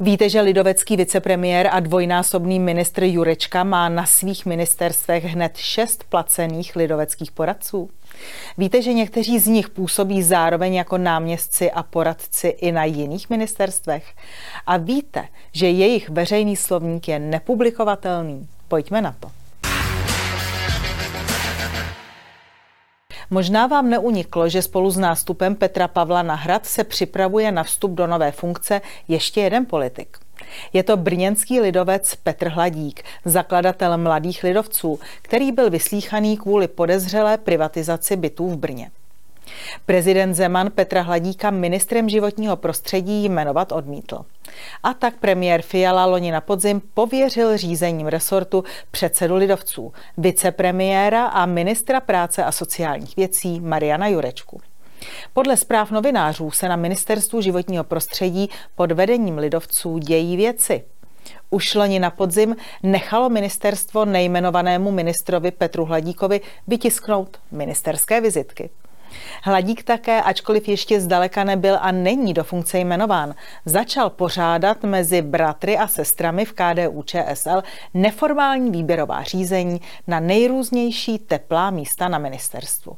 Víte, že lidovecký vicepremiér a dvojnásobný ministr Jurečka má na svých ministerstvech hned šest placených lidoveckých poradců? Víte, že někteří z nich působí zároveň jako náměstci a poradci i na jiných ministerstvech? A víte, že jejich veřejný slovník je nepublikovatelný? Pojďme na to. Možná vám neuniklo, že spolu s nástupem Petra Pavla na hrad se připravuje na vstup do nové funkce ještě jeden politik. Je to brněnský lidovec Petr Hladík, zakladatel Mladých lidovců, který byl vyslíchaný kvůli podezřelé privatizaci bytů v Brně. Prezident Zeman Petra Hladíka ministrem životního prostředí jmenovat odmítl. A tak premiér Fiala loni na podzim pověřil řízením resortu předsedu lidovců, vicepremiéra a ministra práce a sociálních věcí Mariana Jurečku. Podle zpráv novinářů se na ministerstvu životního prostředí pod vedením lidovců dějí věci. Už loni na podzim nechalo ministerstvo nejmenovanému ministrovi Petru Hladíkovi vytisknout ministerské vizitky. Hladík také, ačkoliv ještě zdaleka nebyl a není do funkce jmenován, začal pořádat mezi bratry a sestrami v KDU ČSL neformální výběrová řízení na nejrůznější teplá místa na ministerstvu.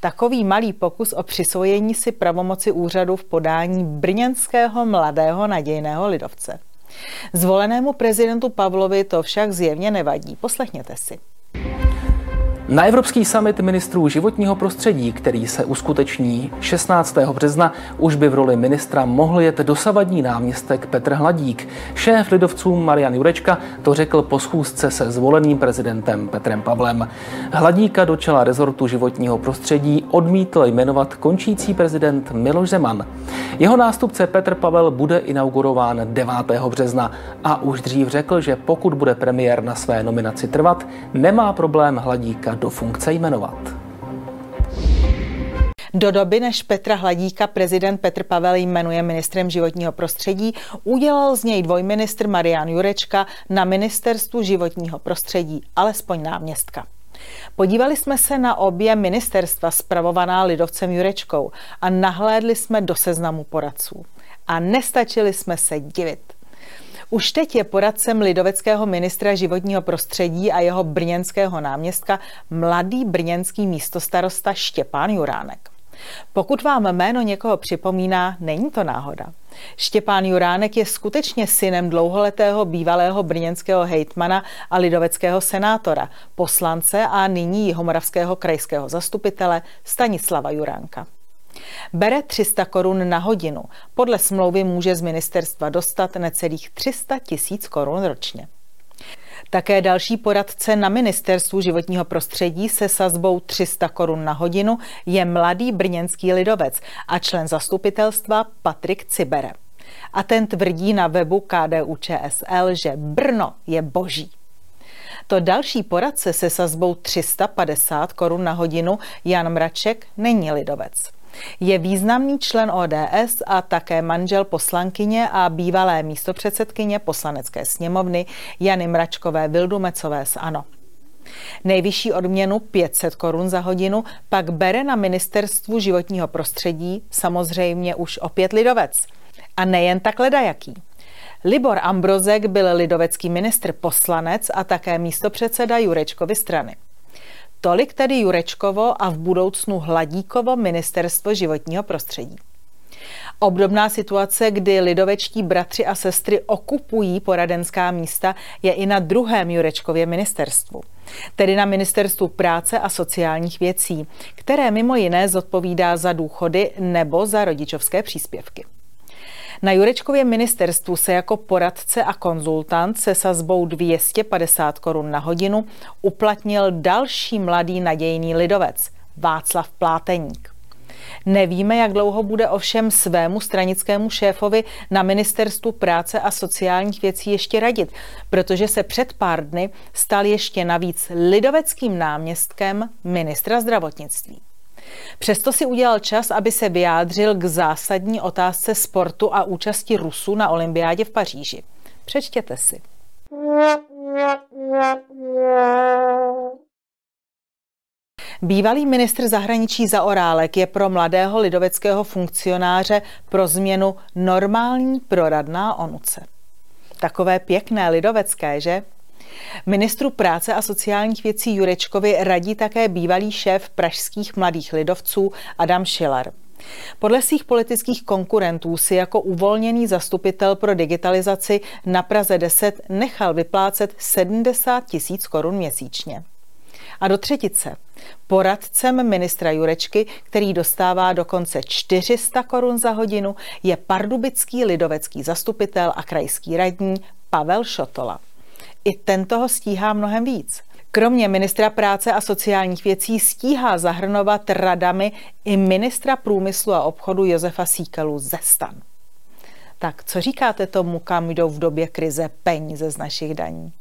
Takový malý pokus o přisvojení si pravomoci úřadu v podání brněnského mladého nadějného lidovce. Zvolenému prezidentu Pavlovi to však zjevně nevadí. Poslechněte si. Na Evropský summit ministrů životního prostředí, který se uskuteční 16. března, už by v roli ministra mohl jet dosavadní náměstek Petr Hladík. Šéf lidovců Marian Jurečka to řekl po schůzce se zvoleným prezidentem Petrem Pavlem. Hladíka do čela rezortu životního prostředí odmítl jmenovat končící prezident Miloš Zeman. Jeho nástupce Petr Pavel bude inaugurován 9. března a už dřív řekl, že pokud bude premiér na své nominaci trvat, nemá problém Hladíka do funkce jmenovat. Do doby, než Petra Hladíka prezident Petr Pavel jmenuje ministrem životního prostředí, udělal z něj dvojministr Marian Jurečka na ministerstvu životního prostředí, alespoň náměstka. Podívali jsme se na obě ministerstva spravovaná lidovcem Jurečkou a nahlédli jsme do seznamu poradců. A nestačili jsme se divit. Už teď je poradcem lidoveckého ministra životního prostředí a jeho brněnského náměstka mladý brněnský místostarosta Štěpán Juránek. Pokud vám jméno někoho připomíná, není to náhoda. Štěpán Juránek je skutečně synem dlouholetého bývalého brněnského hejtmana a lidoveckého senátora, poslance a nyní jihomoravského krajského zastupitele Stanislava Juránka. Bere 300 korun na hodinu. Podle smlouvy může z ministerstva dostat necelých 300 tisíc korun ročně. Také další poradce na ministerstvu životního prostředí se sazbou 300 korun na hodinu je mladý brněnský lidovec a člen zastupitelstva Patrik Cibere. A ten tvrdí na webu KDU ČSL, že Brno je boží. To další poradce se sazbou 350 korun na hodinu Jan Mraček není lidovec. Je významný člen ODS a také manžel poslankyně a bývalé místopředsedkyně poslanecké sněmovny Jany Mračkové Vildumecové z ANO. Nejvyšší odměnu 500 korun za hodinu pak bere na ministerstvu životního prostředí samozřejmě už opět lidovec. A nejen tak ledajaký. Libor Ambrozek byl lidovecký ministr poslanec a také místopředseda Jurečkovy strany. Tolik tedy Jurečkovo a v budoucnu Hladíkovo ministerstvo životního prostředí. Obdobná situace, kdy lidovečtí bratři a sestry okupují poradenská místa, je i na druhém Jurečkově ministerstvu, tedy na ministerstvu práce a sociálních věcí, které mimo jiné zodpovídá za důchody nebo za rodičovské příspěvky. Na Jurečkově ministerstvu se jako poradce a konzultant se sazbou 250 korun na hodinu uplatnil další mladý nadějný lidovec Václav Pláteník. Nevíme, jak dlouho bude ovšem svému stranickému šéfovi na ministerstvu práce a sociálních věcí ještě radit, protože se před pár dny stal ještě navíc lidoveckým náměstkem ministra zdravotnictví. Přesto si udělal čas, aby se vyjádřil k zásadní otázce sportu a účasti Rusů na olympiádě v Paříži. Přečtěte si. Bývalý ministr zahraničí Zaorálek je pro mladého lidoveckého funkcionáře pro změnu normální proradná onuce. Takové pěkné lidovecké, že? Ministru práce a sociálních věcí Jurečkovi radí také bývalý šéf pražských mladých lidovců Adam Schiller. Podle svých politických konkurentů si jako uvolněný zastupitel pro digitalizaci na Praze 10 nechal vyplácet 70 tisíc korun měsíčně. A do třetice. Poradcem ministra Jurečky, který dostává dokonce 400 korun za hodinu, je pardubický lidovecký zastupitel a krajský radní Pavel Šotola. I tento ho stíhá mnohem víc. Kromě ministra práce a sociálních věcí stíhá zahrnovat radami i ministra průmyslu a obchodu Josefa Síkelu ze stan. Tak co říkáte tomu, kam jdou v době krize peníze z našich daní?